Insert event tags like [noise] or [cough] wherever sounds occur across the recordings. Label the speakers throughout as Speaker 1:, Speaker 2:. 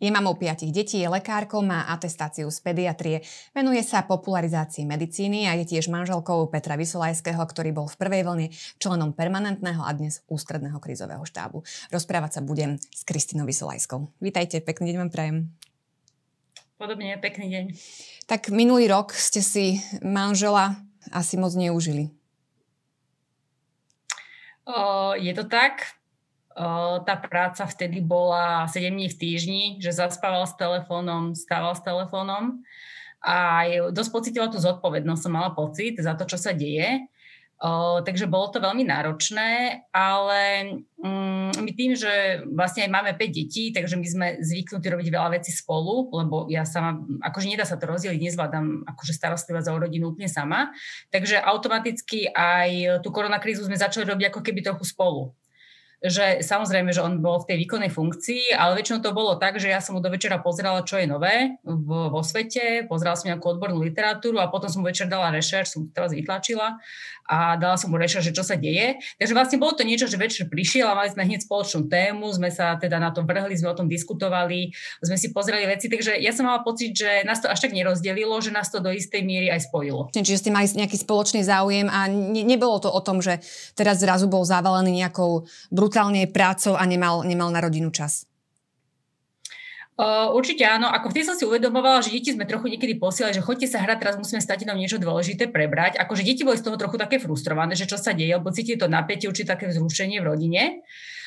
Speaker 1: Je mamou piatich detí, je lekárkou, má atestáciu z pediatrie, venuje sa popularizácii medicíny a je tiež manželkou Petra Vysolajského, ktorý bol v prvej vlne členom permanentného a dnes ústredného krízového štábu. Rozprávať sa budem s Kristinou Vysolajskou. Vítajte, pekný deň vám prajem.
Speaker 2: Podobne, pekný deň.
Speaker 1: Tak minulý rok ste si manžela asi moc neužili.
Speaker 2: O, je to tak tá práca vtedy bola 7 dní v týždni, že zaspával s telefónom, stával s telefónom. A dosť pocitila tú zodpovednosť, som mala pocit za to, čo sa deje. O, takže bolo to veľmi náročné, ale um, my tým, že vlastne aj máme 5 detí, takže my sme zvyknutí robiť veľa vecí spolu, lebo ja sama, akože nedá sa to rozdeliť, nezvládam akože starostlivá za rodinu úplne sama, takže automaticky aj tú koronakrízu sme začali robiť ako keby trochu spolu že samozrejme, že on bol v tej výkonnej funkcii, ale väčšinou to bolo tak, že ja som mu do večera pozerala, čo je nové vo, vo svete, pozerala som nejakú odbornú literatúru a potom som mu večer dala rešer, som to teraz vytlačila a dala som mu rešer, že čo sa deje. Takže vlastne bolo to niečo, že večer prišiel a mali sme hneď spoločnú tému, sme sa teda na to vrhli, sme o tom diskutovali, sme si pozreli veci, takže ja som mala pocit, že nás to až tak nerozdelilo, že nás to do istej miery aj spojilo.
Speaker 1: Čiže ste mali nejaký spoločný záujem a ne, nebolo to o tom, že teraz zrazu bol zavalený nejakou brutálne prácou a nemal, nemal na rodinu čas?
Speaker 2: Uh, určite áno. Ako vtedy som si uvedomovala, že deti sme trochu niekedy posielali, že chodte sa hrať, teraz musíme stať nám niečo dôležité prebrať. Akože deti boli z toho trochu také frustrované, že čo sa deje, lebo cítili to napätie, určite také vzrušenie v rodine.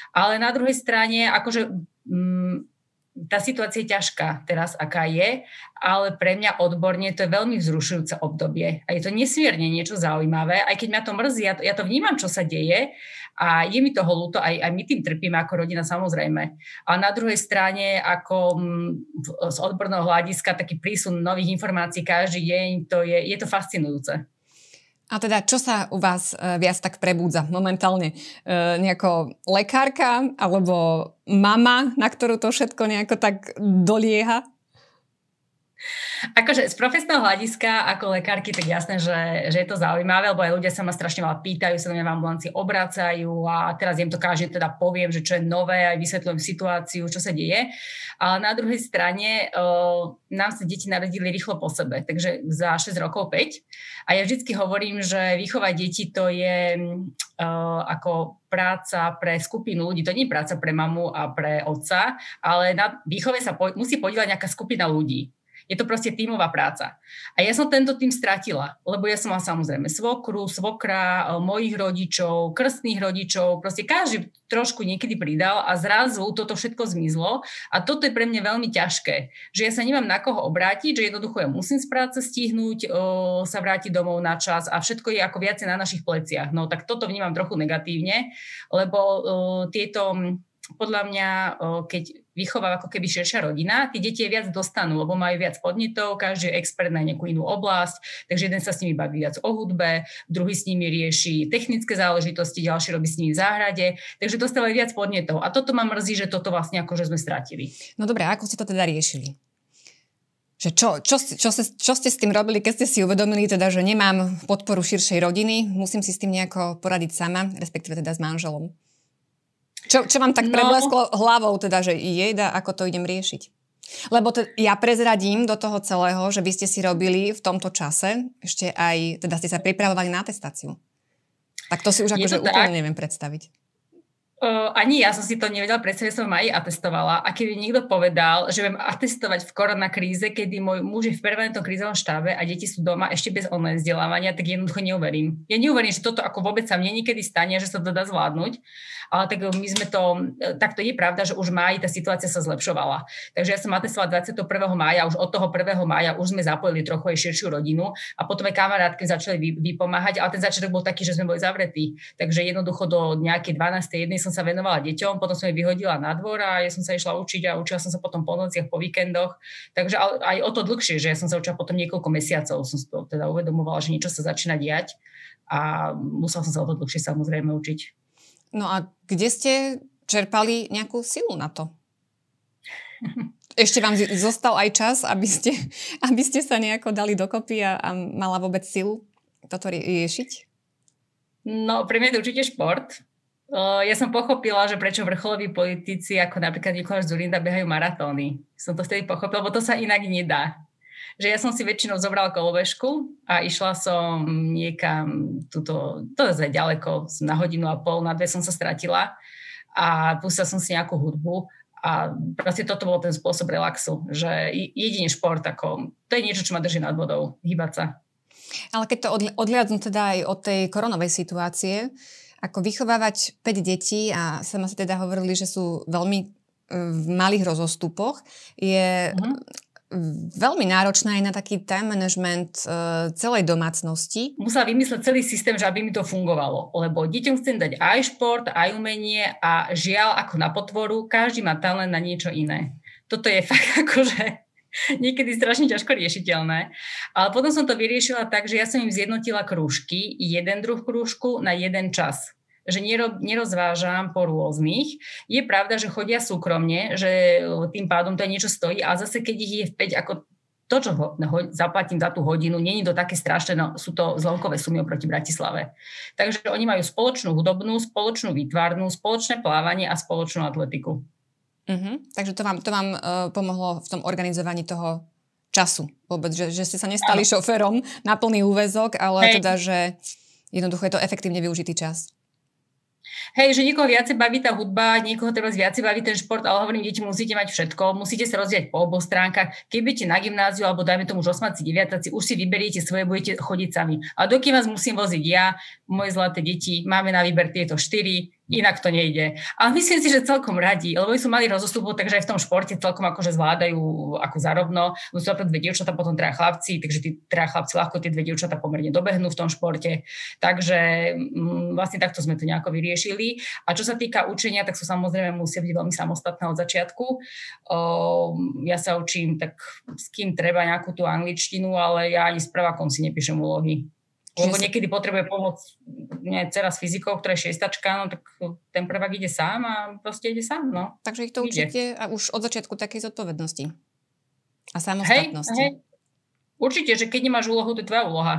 Speaker 2: Ale na druhej strane, akože mm, tá situácia je ťažká teraz, aká je, ale pre mňa odborne to je veľmi vzrušujúce obdobie. A je to nesmierne niečo zaujímavé, aj keď mňa to mrzí, ja to, ja to vnímam, čo sa deje a je mi toho ľúto, aj, aj my tým trpíme ako rodina samozrejme. A na druhej strane, ako m, z odborného hľadiska, taký prísun nových informácií každý deň, to je, je to fascinujúce.
Speaker 1: A teda, čo sa u vás e, viac tak prebúdza momentálne? E, nejako lekárka alebo mama, na ktorú to všetko nejako tak dolieha?
Speaker 2: Akože z profesného hľadiska ako lekárky, tak jasné, že, že je to zaujímavé, lebo aj ľudia sa ma strašne veľa pýtajú, sa do mňa v ambulancii obracajú a teraz im to každý teda poviem, že čo je nové, aj vysvetľujem situáciu, čo sa deje. Ale na druhej strane uh, nám sa deti narodili rýchlo po sebe, takže za 6 rokov 5. A ja vždycky hovorím, že výchova detí to je uh, ako práca pre skupinu ľudí. To nie je práca pre mamu a pre otca, ale na výchove sa po, musí podielať nejaká skupina ľudí. Je to proste tímová práca. A ja som tento tým stratila, lebo ja som mala samozrejme svokru, svokra, e, mojich rodičov, krstných rodičov, proste každý trošku niekedy pridal a zrazu toto všetko zmizlo a toto je pre mňa veľmi ťažké, že ja sa nemám na koho obrátiť, že jednoducho ja musím z práce stihnúť, o, sa vrátiť domov na čas a všetko je ako viacej na našich pleciach. No tak toto vnímam trochu negatívne, lebo o, tieto podľa mňa, keď vychová ako keby širšia rodina, tí deti viac dostanú, lebo majú viac podnetov, každý je expert na nejakú inú oblasť, takže jeden sa s nimi baví viac o hudbe, druhý s nimi rieši technické záležitosti, ďalší robí s nimi v záhrade, takže dostávajú viac podnetov. A toto ma mrzí, že toto vlastne že sme stratili.
Speaker 1: No dobré, ako ste to teda riešili? Že čo, čo, čo, čo, čo ste s tým robili, keď ste si uvedomili, teda, že nemám podporu širšej rodiny, musím si s tým nejako poradiť sama, respektíve teda s manželom? Čo, čo vám tak no. preblesklo hlavou, teda, že jeda, ako to idem riešiť? Lebo to, ja prezradím do toho celého, že vy ste si robili v tomto čase ešte aj, teda ste sa pripravovali na atestáciu. Tak to si už akože úplne neviem predstaviť.
Speaker 2: Ani ja som si to nevedela predstaviť, som aj atestovala. A keby niekto povedal, že viem atestovať v koronakríze, kedy môj muž je v permanentnom krízovom štábe a deti sú doma ešte bez online vzdelávania, tak jednoducho neuverím. Ja neuverím, že toto ako vôbec sa mne niekedy stane, že sa to dá zvládnuť. Ale tak my sme to, tak to je pravda, že už máji tá situácia sa zlepšovala. Takže ja som atestovala 21. mája, už od toho 1. mája už sme zapojili trochu aj širšiu rodinu a potom aj kamarátky začali vypomáhať, ale ten začiatok bol taký, že sme boli zavretí. Takže jednoducho do nejakej 12. jednej som sa venovala deťom, potom som ich vyhodila na dvor a ja som sa išla učiť a učila som sa potom po nociach, po víkendoch. Takže aj o to dlhšie, že ja som sa učila potom niekoľko mesiacov, som teda uvedomovala, že niečo sa začína diať a musela som sa o to dlhšie samozrejme učiť.
Speaker 1: No a kde ste čerpali nejakú silu na to? Ešte vám zostal aj čas, aby ste, [laughs] aby ste sa nejako dali dokopy a, a mala vôbec silu toto riešiť?
Speaker 2: No, pre mňa je to určite šport Ja som pochopila, že prečo vrcholoví politici, ako napríklad Nikoláš Zurinda, behajú maratóny. Som to vtedy pochopila, lebo to sa inak nedá. Že ja som si väčšinou zobral kolobežku a išla som niekam, tuto, to je ďaleko, na hodinu a pol, na dve som sa stratila a pustila som si nejakú hudbu a proste toto bol ten spôsob relaxu, že jediný šport, ako, to je niečo, čo ma drží nad vodou, hýbať sa.
Speaker 1: Ale keď to odliadnú teda aj od tej koronovej situácie, ako vychovávať 5 detí a sama si teda hovorili, že sú veľmi e, v malých rozostupoch, je uh-huh. veľmi náročná aj na taký time management uh, celej domácnosti.
Speaker 2: Musela vymysleť celý systém, že aby mi to fungovalo, lebo deťom chcem dať aj šport, aj umenie a žiaľ ako na potvoru, každý má talent na niečo iné. Toto je [laughs] fakt akože niekedy strašne ťažko riešiteľné. Ale potom som to vyriešila tak, že ja som im zjednotila krúžky, jeden druh krúžku na jeden čas že nerozvážam po rôznych. Je pravda, že chodia súkromne, že tým pádom to niečo stojí, a zase keď ich je v 5, ako to, čo ho, ho, zaplatím za tú hodinu, není to také strašné, no sú to zlomkové sumy oproti Bratislave. Takže oni majú spoločnú hudobnú, spoločnú výtvarnú, spoločné plávanie a spoločnú atletiku.
Speaker 1: Uh-huh. Takže to vám, to vám uh, pomohlo v tom organizovaní toho času vôbec, že, že ste sa nestali ano. šoférom na plný úvezok, ale Hej. teda, že jednoducho je to efektívne využitý čas.
Speaker 2: Hej, že niekoho viacej baví tá hudba, niekoho teraz viacej baví ten šport, ale hovorím, deti musíte mať všetko, musíte sa rozvíjať po oboch stránkach. Keď budete na gymnáziu, alebo dajme tomu už 8 9 už si vyberiete svoje, budete chodiť sami. A dokým vás musím voziť ja, moje zlaté deti, máme na výber tieto štyri, inak to nejde. Ale myslím si, že celkom radí, lebo sú mali rozostupu, takže aj v tom športe celkom akože zvládajú ako zarovno. Sú to dve dievčatá, potom traja chlapci, takže tí traja chlapci ľahko tie dve dievčatá pomerne dobehnú v tom športe. Takže m, mm, vlastne takto sme to nejako vyriešili. A čo sa týka učenia, tak sú samozrejme musia byť veľmi samostatné od začiatku. O, ja sa učím tak s kým treba nejakú tú angličtinu, ale ja ani s prvákom si nepíšem úlohy. Lebo niekedy potrebuje pomoc nie, dcera s fyzikou, ktorá je šiestačka, no tak ten prvák ide sám a proste ide sám, no.
Speaker 1: Takže ich to učíte a už od začiatku takej zodpovednosti a samostatnosti. Hej, hej.
Speaker 2: Určite, že keď nemáš úlohu, to je tvoja úloha.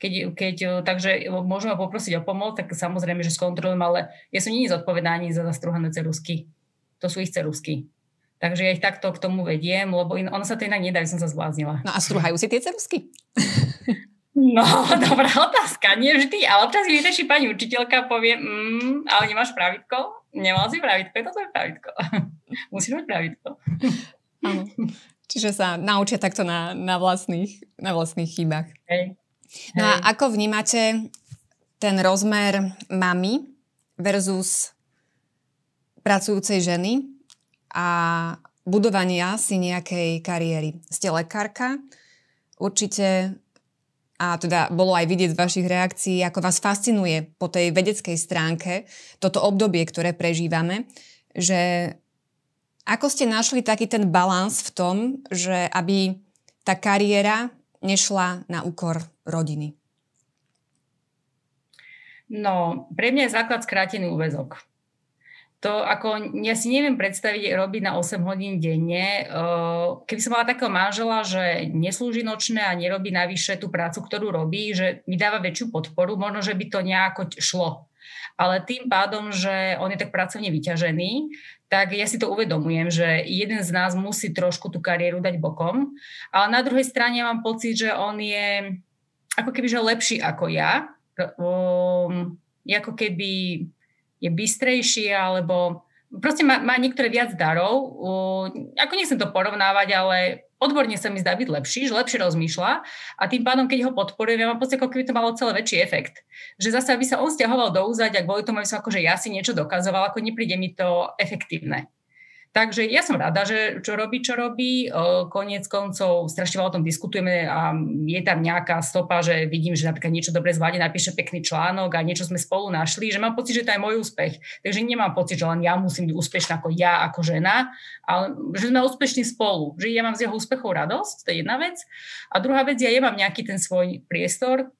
Speaker 2: Keď, keď, takže môžeme poprosiť o pomoc, tak samozrejme, že skontrolujem, ale ja som není zodpovedná ani za zastruhané cerusky. To sú ich cerusky. Takže ja ich takto k tomu vediem, lebo in, ono sa to inak nedá, som sa zbláznila.
Speaker 1: No a struhajú si tie cerusky? [laughs]
Speaker 2: No, [laughs] dobrá otázka. Nie vždy, ale občas mi pani učiteľka povie, mm, ale nemáš pravítko? Nemal si pravítko, je to tvoje pravítko. [laughs] Musíš mať pravítko. [laughs]
Speaker 1: Áno. Čiže sa naučia takto na, na, vlastných, na vlastných chybách. Hej. No a ako vnímate ten rozmer mami versus pracujúcej ženy a budovania si nejakej kariéry? Ste lekárka, určite a teda bolo aj vidieť z vašich reakcií, ako vás fascinuje po tej vedeckej stránke toto obdobie, ktoré prežívame, že ako ste našli taký ten balans v tom, že aby tá kariéra nešla na úkor rodiny?
Speaker 2: No, pre mňa je základ skrátený úvezok to ako, ja si neviem predstaviť robiť na 8 hodín denne. Keby som mala takého manžela, že neslúži nočné a nerobí navyše tú prácu, ktorú robí, že mi dáva väčšiu podporu, možno, že by to nejako šlo. Ale tým pádom, že on je tak pracovne vyťažený, tak ja si to uvedomujem, že jeden z nás musí trošku tú kariéru dať bokom. Ale na druhej strane mám pocit, že on je ako keby že lepší ako ja. Um, ako keby je bystrejší alebo proste má, má niektoré viac darov. Uh, ako nechcem to porovnávať, ale odborne sa mi zdá byť lepší, že lepšie rozmýšľa a tým pádom, keď ho podporujem, ja mám pocit, ako keby to malo celé väčší efekt. Že zase, aby sa on stiahoval do úzať a kvôli tomu, aby som akože ja si niečo dokazoval, ako nepríde mi to efektívne. Takže ja som rada, že čo robí, čo robí. Koniec koncov strašne o tom diskutujeme a je tam nejaká stopa, že vidím, že napríklad niečo dobre zvládne, napíše pekný článok a niečo sme spolu našli, že mám pocit, že to je môj úspech. Takže nemám pocit, že len ja musím byť úspešná ako ja, ako žena, ale že sme úspešní spolu. Že ja mám z jeho úspechov radosť, to je jedna vec. A druhá vec, ja, ja mám nejaký ten svoj priestor,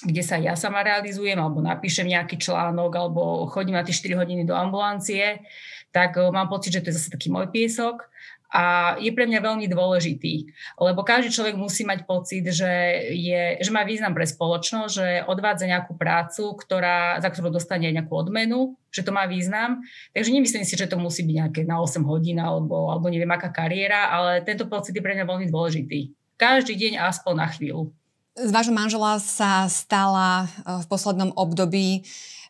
Speaker 2: kde sa ja sama realizujem, alebo napíšem nejaký článok, alebo chodím na tie 4 hodiny do ambulancie tak mám pocit, že to je zase taký môj piesok. a je pre mňa veľmi dôležitý, lebo každý človek musí mať pocit, že, je, že má význam pre spoločnosť, že odvádza nejakú prácu, ktorá, za ktorú dostane nejakú odmenu, že to má význam. Takže nemyslím si, že to musí byť nejaké na 8 hodín alebo, alebo neviem aká kariéra, ale tento pocit je pre mňa veľmi dôležitý. Každý deň aspoň na chvíľu.
Speaker 1: Z vášho manžela sa stala eh, v poslednom období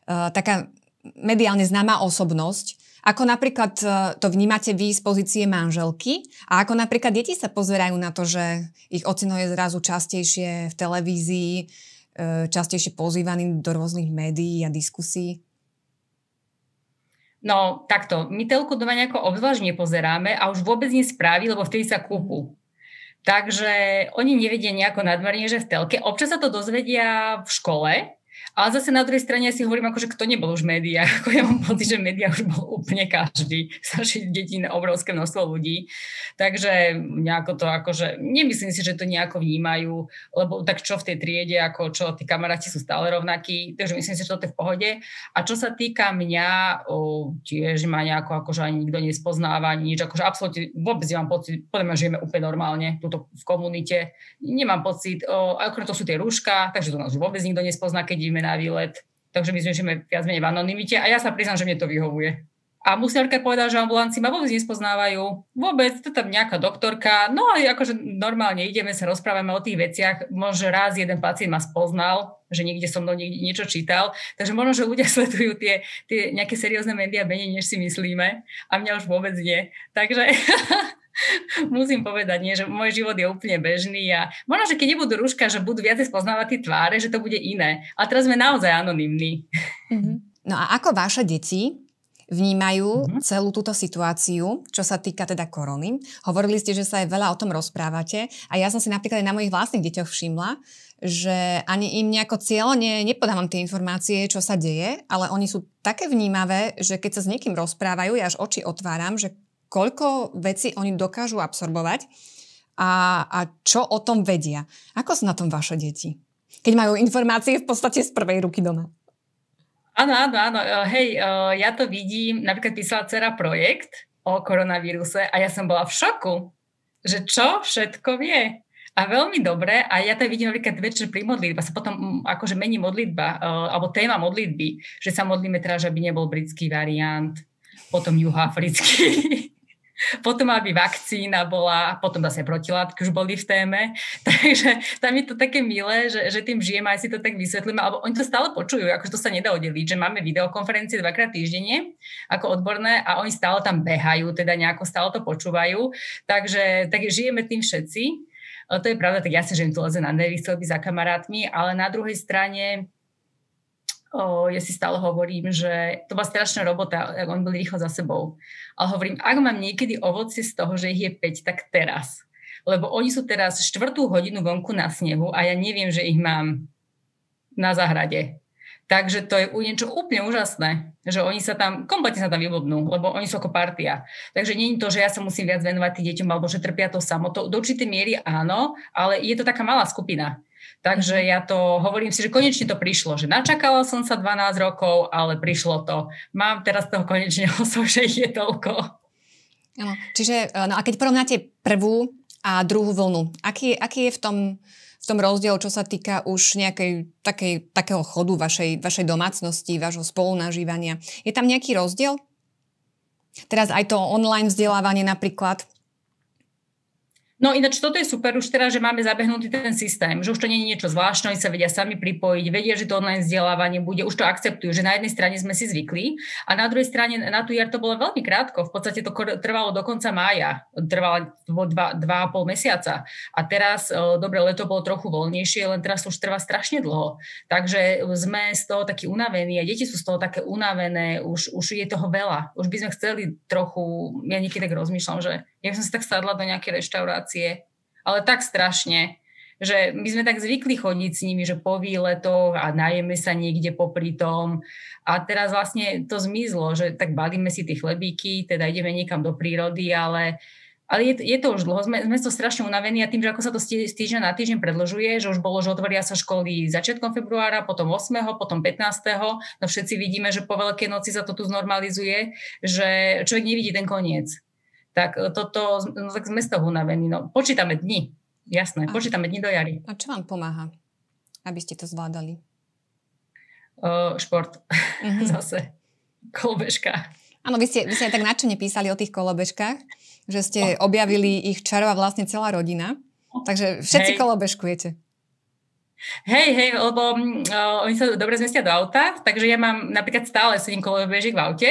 Speaker 1: uh, taká mediálne známa osobnosť. Ako napríklad e, to vnímate vy z pozície manželky a ako napríklad deti sa pozerajú na to, že ich ocino je zrazu častejšie v televízii, častejšie pozývaný do rôznych médií a diskusí?
Speaker 2: No takto, my telku doma nejako obzvlášť nepozeráme a už vôbec nie správy, lebo vtedy sa kúpu. Takže oni nevedia nejako nadmerne, že v telke. Občas sa to dozvedia v škole, ale zase na druhej strane ja si hovorím, akože kto nebol už v médiách. [laughs] Ako ja mám pocit, že v médiách už bol úplne každý. [laughs] Starších detí na obrovské množstvo ľudí. Takže nejako to akože, nemyslím si, že to nejako vnímajú, lebo tak čo v tej triede, ako čo tí kamaráti sú stále rovnakí. Takže myslím si, že to je v pohode. A čo sa týka mňa, o, tiež ma nejako akože ani nikto nespoznáva, nič. Akože absolútne vôbec nemám pocit, podľa mňa žijeme úplne normálne tuto v komunite. Nemám pocit, o, akorát to sú tie rúška, takže to nás vôbec nikto nespozná, keď ideme na výlet. Takže my sme viac menej v anonimite a ja sa priznám, že mne to vyhovuje. A musárka povedala, že ambulanci ma vôbec nespoznávajú. Vôbec, to tam nejaká doktorka. No a akože normálne ideme sa rozprávame o tých veciach. Možno raz jeden pacient ma spoznal, že niekde so mnou niekde niečo čítal. Takže možno, že ľudia [laughs] sledujú tie, tie nejaké seriózne médiá menej, než si myslíme. A mňa už vôbec nie. Takže [laughs] [laughs] musím povedať, nie, že môj život je úplne bežný a možno, že keď nebudú rúška, že budú viacej spoznávať tie tváre, že to bude iné. A teraz sme naozaj anonimní.
Speaker 1: Mm-hmm. No a ako vaše deti vnímajú mm-hmm. celú túto situáciu, čo sa týka teda korony. Hovorili ste, že sa aj veľa o tom rozprávate a ja som si napríklad aj na mojich vlastných deťoch všimla, že ani im nejako cieľne nepodávam tie informácie, čo sa deje, ale oni sú také vnímavé, že keď sa s niekým rozprávajú, ja až oči otváram, že koľko vecí oni dokážu absorbovať a, a čo o tom vedia. Ako sú na tom vaše deti? Keď majú informácie v podstate z prvej ruky doma.
Speaker 2: Áno, áno, áno. E, hej, e, ja to vidím, napríklad písala dcera projekt o koronavíruse a ja som bola v šoku, že čo všetko vie. A veľmi dobre, a ja to vidím napríklad večer pri modlitbe, sa potom mm, akože mení modlitba, e, alebo téma modlitby, že sa modlíme teraz, aby nebol britský variant, potom juhoafrický, [laughs] potom aby vakcína bola, potom zase protilátky už boli v téme. [laughs] Takže tam je to také milé, že, že tým žijem aj si to tak vysvetlíme, alebo oni to stále počujú, akože to sa nedá oddeliť, že máme videokonferencie dvakrát týždenne ako odborné a oni stále tam behajú, teda nejako stále to počúvajú. Takže tak žijeme tým všetci. To je pravda, tak jasne, že im to leze na nervy, chcel by za kamarátmi, ale na druhej strane o, ja si stále hovorím, že to bola strašná robota, oni boli rýchlo za sebou. Ale hovorím, ak mám niekedy ovocie z toho, že ich je 5, tak teraz. Lebo oni sú teraz štvrtú hodinu vonku na snehu a ja neviem, že ich mám na záhrade. Takže to je niečo úplne úžasné, že oni sa tam, kompletne sa tam vyblbnú, lebo oni sú ako partia. Takže nie je to, že ja sa musím viac venovať tým deťom, alebo že trpia to samotou. Do určitej miery áno, ale je to taká malá skupina. Takže ja to hovorím si, že konečne to prišlo, že načakala som sa 12 rokov, ale prišlo to. Mám teraz toho konečne osob, že ich je toľko.
Speaker 1: No, čiže, no a keď porovnáte prvú a druhú vlnu, aký, aký je v tom, v tom rozdiel, čo sa týka už nejakej takej, takého chodu vašej, vašej domácnosti, vášho spolunažívania? Je tam nejaký rozdiel? Teraz aj to online vzdelávanie napríklad,
Speaker 2: No ináč toto je super už teraz, že máme zabehnutý ten systém, že už to nie je niečo zvláštne, oni sa vedia sami pripojiť, vedia, že to online vzdelávanie bude, už to akceptujú, že na jednej strane sme si zvykli a na druhej strane na tú jar to bolo veľmi krátko, v podstate to trvalo do konca mája, trvalo dva, dva a pol mesiaca. A teraz, dobre, leto bolo trochu voľnejšie, len teraz už trvá strašne dlho, takže sme z toho takí unavení a deti sú z toho také unavené, už, už je toho veľa, už by sme chceli trochu, ja niekedy tak rozmýšľam, že ja som si tak sadla do nejakej reštaurácie, ale tak strašne, že my sme tak zvykli chodiť s nimi, že po výletoch a najeme sa niekde popri tom. A teraz vlastne to zmizlo, že tak balíme si tie chlebíky, teda ideme niekam do prírody, ale, ale je, je to už dlho, sme, sme to strašne unavení a tým, že ako sa to z týždňa na týždeň predlžuje, že už bolo, že otvoria sa školy začiatkom februára, potom 8., potom 15. No všetci vidíme, že po Veľkej noci sa to tu znormalizuje, že človek nevidí ten koniec. Tak toto, no, tak sme z toho unavení. No, počítame dni, jasné, a, počítame dni do jary.
Speaker 1: A čo vám pomáha, aby ste to zvládali?
Speaker 2: Uh, šport, mm-hmm. [laughs] zase, kolobežka.
Speaker 1: Áno, vy ste, vy ste aj tak nadšene písali o tých kolobežkách, že ste objavili ich čarova vlastne celá rodina. Takže všetci Hej. kolobežkujete.
Speaker 2: Hej, hej, lebo uh, oni sa dobre zmestia do auta, takže ja mám napríklad stále sedím kolobežiek v aute,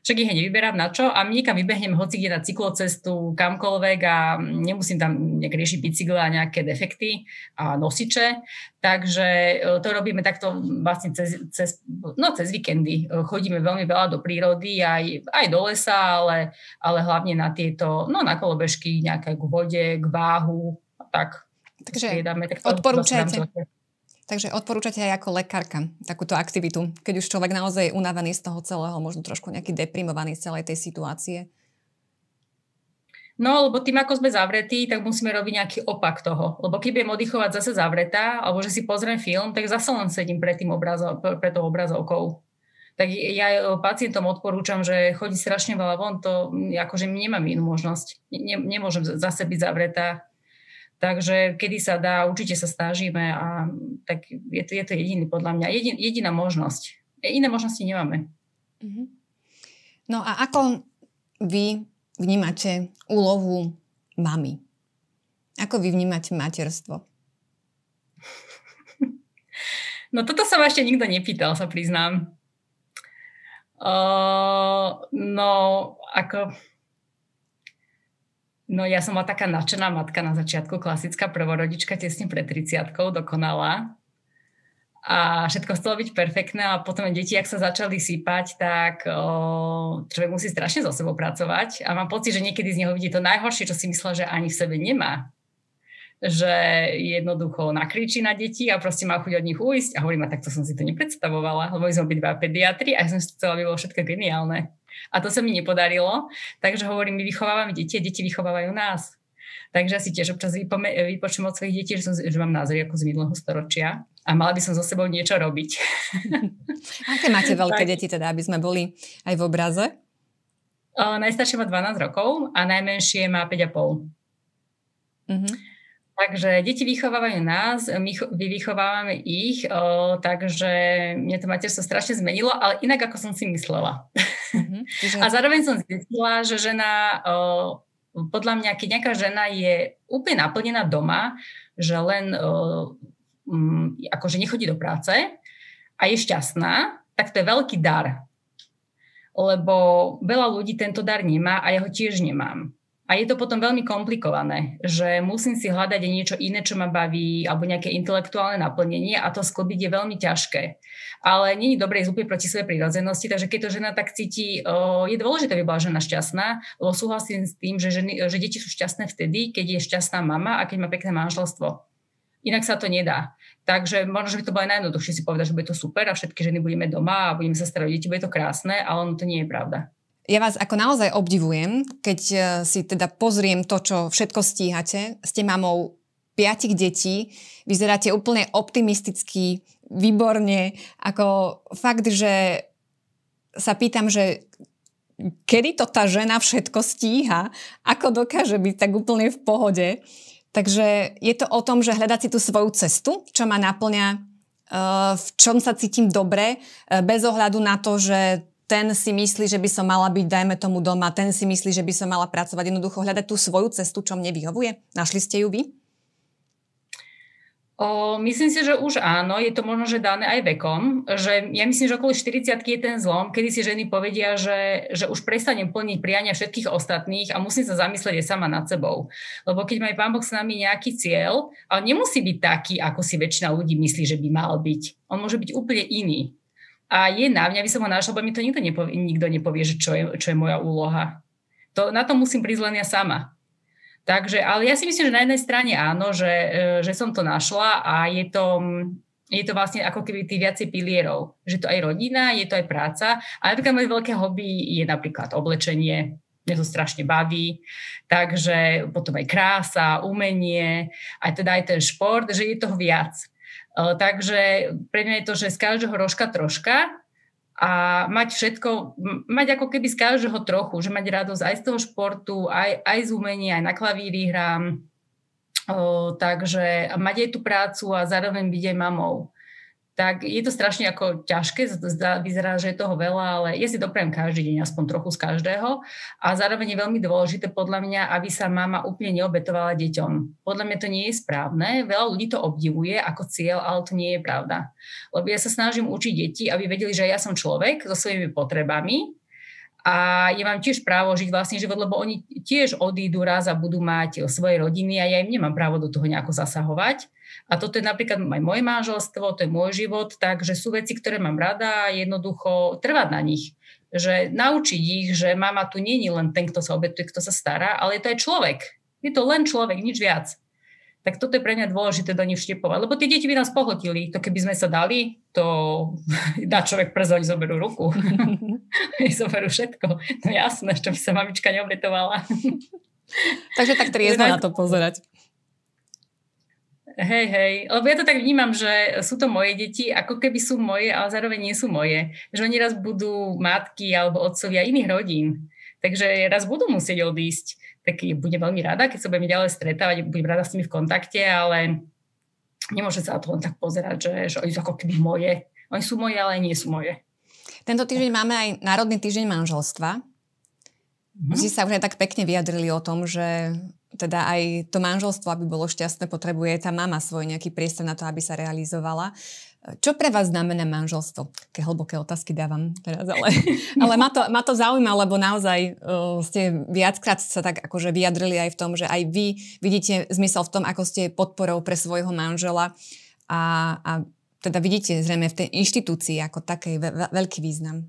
Speaker 2: však ich nevyberám na čo a niekam vybehnem hoci kde na cyklocestu, kamkoľvek a nemusím tam nejak riešiť bicykle a nejaké defekty a nosiče, takže uh, to robíme takto vlastne cez, cez, no, cez víkendy. Uh, chodíme veľmi veľa do prírody, aj, aj do lesa, ale, ale hlavne na tieto, no na kolobežky, nejaké k vode, k váhu, tak.
Speaker 1: Takže odporúčate, takže odporúčate aj ako lekárka takúto aktivitu, keď už človek naozaj je unavený z toho celého, možno trošku nejaký deprimovaný z celej tej situácie.
Speaker 2: No, lebo tým, ako sme zavretí, tak musíme robiť nejaký opak toho. Lebo keď budem oddychovať zase zavretá, alebo že si pozriem film, tak zase len sedím pred, tým obrazo- pred tou obrazovkou. Tak ja pacientom odporúčam, že chodí strašne veľa von, to akože nemám inú možnosť. Ne, nemôžem zase byť zavretá Takže kedy sa dá, určite sa snažíme a tak je to, je to jediný podľa mňa, jedin, jediná možnosť. Iné možnosti nemáme.
Speaker 1: Mm-hmm. No a ako vy vnímate úlohu mamy? Ako vy vnímate materstvo? [laughs]
Speaker 2: No toto sa ma ešte nikto nepýtal, sa priznám. Uh, no, ako No ja som bola taká nadšená matka na začiatku, klasická prvorodička tesne pred 30 dokonalá. A všetko chcelo byť perfektné a potom deti, ak sa začali sypať, tak o, človek musí strašne so sebou pracovať a mám pocit, že niekedy z neho vidí to najhoršie, čo si myslel, že ani v sebe nemá. Že jednoducho nakričí na deti a proste má chuť od nich uísť a hovorím, a takto som si to nepredstavovala, lebo my sme obidva pediatri a ja som si chcela, aby bolo všetko geniálne. A to sa mi nepodarilo. Takže hovorím, my vychovávame deti a deti vychovávajú nás. Takže asi tiež občas vypočujem od svojich detí, že, som, že mám názory ako z minulého storočia a mala by som so sebou niečo robiť. [laughs]
Speaker 1: Aké máte veľké tak. deti teda, aby sme boli aj v obraze?
Speaker 2: O, najstaršie má 12 rokov a najmenšie má 5,5. Mm-hmm. Takže deti vychovávajú nás, my vychovávame ich, o, takže mne to materstvo strašne zmenilo, ale inak ako som si myslela. Mm-hmm. a zároveň som zistila, že žena, o, podľa mňa, keď nejaká žena je úplne naplnená doma, že len o, m, akože nechodí do práce a je šťastná, tak to je veľký dar. Lebo veľa ľudí tento dar nemá a ja ho tiež nemám. A je to potom veľmi komplikované, že musím si hľadať niečo iné, čo ma baví, alebo nejaké intelektuálne naplnenie a to sklbiť je veľmi ťažké. Ale je dobré ísť úplne proti svojej prírodzenosti, takže keď to žena tak cíti, je dôležité, aby bola žena šťastná, lebo súhlasím s tým, že, ženy, že deti sú šťastné vtedy, keď je šťastná mama a keď má pekné manželstvo. Inak sa to nedá. Takže možno, že by to bolo aj najjednoduchšie si povedať, že bude to super a všetky ženy budeme doma a budeme sa starať o deti, bude to krásne, ale ono to nie je pravda
Speaker 1: ja vás ako naozaj obdivujem, keď e, si teda pozriem to, čo všetko stíhate. Ste mamou piatich detí, vyzeráte úplne optimisticky, výborne, ako fakt, že sa pýtam, že kedy to tá žena všetko stíha, ako dokáže byť tak úplne v pohode. Takže je to o tom, že hľadať si tú svoju cestu, čo ma naplňa, e, v čom sa cítim dobre, e, bez ohľadu na to, že ten si myslí, že by som mala byť, dajme tomu doma, ten si myslí, že by som mala pracovať, jednoducho hľadať tú svoju cestu, čo mne vyhovuje. Našli ste ju vy?
Speaker 2: O, myslím si, že už áno, je to možno, že dané aj vekom, že ja myslím, že okolo 40 je ten zlom, kedy si ženy povedia, že, že už prestanem plniť priania všetkých ostatných a musím sa zamyslieť aj sama nad sebou. Lebo keď má pán Boh s nami nejaký cieľ, ale nemusí byť taký, ako si väčšina ľudí myslí, že by mal byť. On môže byť úplne iný. A je na mňa, aby som ho našla, lebo mi to nikto nepovie, nikto nepovie že čo je, čo je moja úloha. To, na to musím prísť len ja sama. Takže, ale ja si myslím, že na jednej strane áno, že, e, že som to našla a je to, je to vlastne ako keby tých viacej pilierov. Že to aj rodina, je to aj práca. A napríklad moje veľké hobby je napríklad oblečenie, mňa to strašne baví, takže potom aj krása, umenie, aj teda aj ten šport, že je toho viac. Takže pre mňa je to, že z každého rožka troška a mať všetko, mať ako keby z každého trochu, že mať radosť aj z toho športu, aj, aj z umenia, aj na klavíri hrám, o, takže mať aj tú prácu a zároveň byť aj mamou tak je to strašne ako ťažké, zdá, vyzerá, že je toho veľa, ale ja si doprajem každý deň aspoň trochu z každého a zároveň je veľmi dôležité podľa mňa, aby sa mama úplne neobetovala deťom. Podľa mňa to nie je správne, veľa ľudí to obdivuje ako cieľ, ale to nie je pravda. Lebo ja sa snažím učiť deti, aby vedeli, že ja som človek so svojimi potrebami a ja mám tiež právo žiť vlastný život, lebo oni tiež odídu raz a budú mať svoje rodiny a ja im nemám právo do toho nejako zasahovať. A toto je napríklad aj moje manželstvo, to je môj život, takže sú veci, ktoré mám rada a jednoducho trvať na nich. Že naučiť ich, že mama tu nie je len ten, kto sa obetuje, kto sa stará, ale je to aj človek. Je to len človek, nič viac tak toto je pre mňa dôležité do nich vštepovať. Lebo tie deti by nás pohltili. To keby sme sa dali, to [laughs] dá človek przo, oni zoberú ruku. [laughs] oni zoberú všetko. No jasné, čo by sa mamička neobletovala.
Speaker 1: Takže tak triezno na to pozerať.
Speaker 2: Hej, hej, lebo ja to tak vnímam, že sú to moje deti, ako keby sú moje, ale zároveň nie sú moje. Že oni raz budú matky alebo otcovia iných rodín. Takže raz budú musieť odísť tak budem veľmi rada, keď sa budeme ďalej stretávať, budem rada s nimi v kontakte, ale nemôže sa na to len tak pozerať, že, že oni sú ako keby moje. Oni sú moje, ale nie sú moje.
Speaker 1: Tento týždeň máme aj Národný týždeň manželstva. Mm-hmm. Vy sa už aj tak pekne vyjadrili o tom, že teda aj to manželstvo, aby bolo šťastné, potrebuje tá mama svoj nejaký priestor na to, aby sa realizovala. Čo pre vás znamená manželstvo? Aké hlboké otázky dávam teraz, ale, [laughs] ale ma, to, ma to zaujíma, lebo naozaj uh, ste viackrát sa tak akože vyjadrili aj v tom, že aj vy vidíte zmysel v tom, ako ste podporou pre svojho manžela a, a teda vidíte zrejme v tej inštitúcii ako takej veľký význam.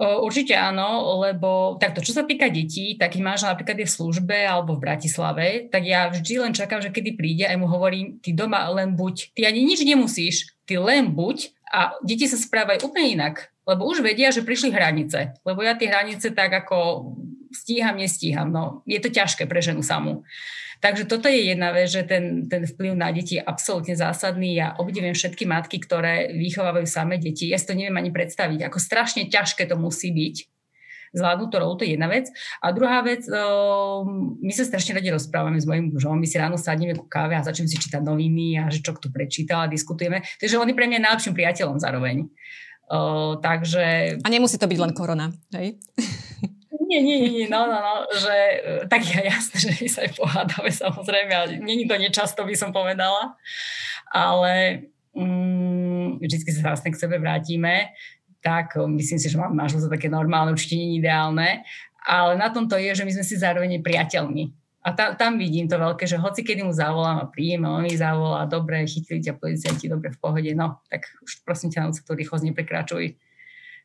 Speaker 2: Určite áno, lebo takto, čo sa týka detí, taký manžel napríklad je v službe alebo v Bratislave, tak ja vždy len čakám, že kedy príde a mu hovorím, ty doma len buď, ty ani nič nemusíš, ty len buď a deti sa správajú úplne inak, lebo už vedia, že prišli hranice, lebo ja tie hranice tak ako stíham, nestíham, no je to ťažké pre ženu samú. Takže toto je jedna vec, že ten, ten vplyv na deti je absolútne zásadný. Ja obdivujem všetky matky, ktoré vychovávajú samé deti. Ja si to neviem ani predstaviť, ako strašne ťažké to musí byť zvládnuť to rolu, to je jedna vec. A druhá vec, my sa strašne radi rozprávame s mojim mužom, my si ráno sadneme ku káve a začneme si čítať noviny a že čo kto prečítal a diskutujeme. Takže on je pre mňa najlepším priateľom zároveň. Uh, takže...
Speaker 1: A nemusí to byť len korona, hej? [laughs]
Speaker 2: nie, nie, nie, no, no, no, že e, tak je jasné, že my sa aj pohádame samozrejme, ale není to nečasto, by som povedala, ale mm, vždy sa vlastne k sebe vrátime, tak e, myslím si, že mám manželstvo také normálne, určite nie ideálne, ale na tom to je, že my sme si zároveň priateľmi. A tam, tam vidím to veľké, že hoci kedy mu zavolám a príjem, on mi zavolá, dobre, chytili ťa policajti, dobre, v pohode, no, tak už prosím ťa, na tú rýchlosť neprekračuj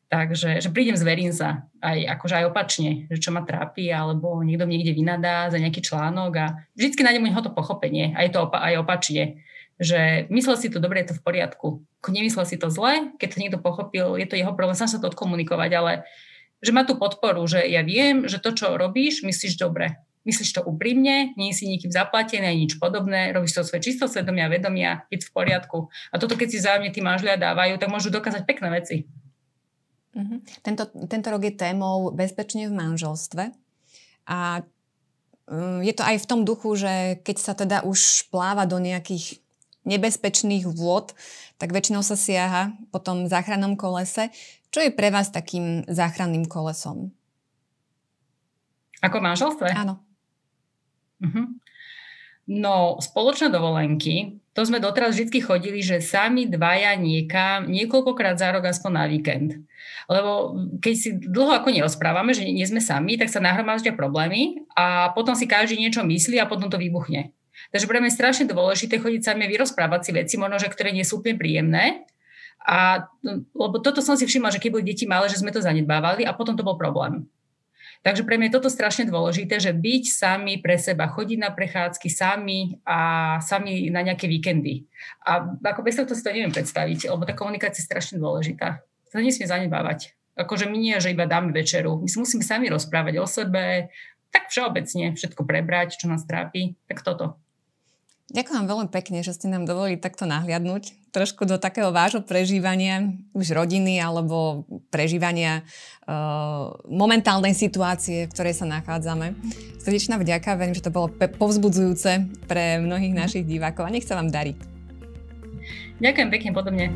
Speaker 2: Takže že prídem, zverím sa, aj, akože aj opačne, že čo ma trápi, alebo niekto mi niekde vynadá za nejaký článok a vždycky nájdem u neho to pochopenie, aj to opa- aj opačne, že myslel si to dobre, je to v poriadku. Nemyslel si to zle, keď to niekto pochopil, je to jeho problém, sám sa to odkomunikovať, ale že má tú podporu, že ja viem, že to, čo robíš, myslíš dobre. Myslíš to úprimne, nie si nikým zaplatený, ani nič podobné, robíš to svoje čisto svedomia, vedomia, je v poriadku. A toto, keď si zájemne tí manželia dávajú, tak môžu dokázať pekné veci.
Speaker 1: Uh-huh. Tento, tento rok je témou bezpečne v manželstve a um, je to aj v tom duchu, že keď sa teda už pláva do nejakých nebezpečných vôd, tak väčšinou sa siaha po tom záchrannom kolese. Čo je pre vás takým záchranným kolesom?
Speaker 2: Ako manželstve?
Speaker 1: Áno.
Speaker 2: Uh-huh. No, spoločné dovolenky, to sme doteraz vždy chodili, že sami dvaja niekam, niekoľkokrát za rok aspoň na víkend. Lebo keď si dlho ako nerozprávame, že nie sme sami, tak sa nahromaždia problémy a potom si každý niečo myslí a potom to vybuchne. Takže pre mňa je strašne dôležité chodiť sami vyrozprávať si veci, možno, že ktoré nie sú úplne príjemné. A, lebo toto som si všimla, že keď boli deti malé, že sme to zanedbávali a potom to bol problém. Takže pre mňa je toto strašne dôležité, že byť sami pre seba, chodiť na prechádzky sami a sami na nejaké víkendy. A ako bez toho si to neviem predstaviť, lebo tá komunikácia je strašne dôležitá to nesmie zanedbávať. Akože my nie, že iba dáme večeru. My si musíme sami rozprávať o sebe, tak všeobecne všetko prebrať, čo nás trápi. Tak toto.
Speaker 1: Ďakujem veľmi pekne, že ste nám dovolili takto nahliadnúť trošku do takého vášho prežívania už rodiny alebo prežívania uh, momentálnej situácie, v ktorej sa nachádzame. Srdečná vďaka, verím, že to bolo povzbudzujúce pre mnohých našich divákov a nech sa vám darí.
Speaker 2: Ďakujem pekne, podobne.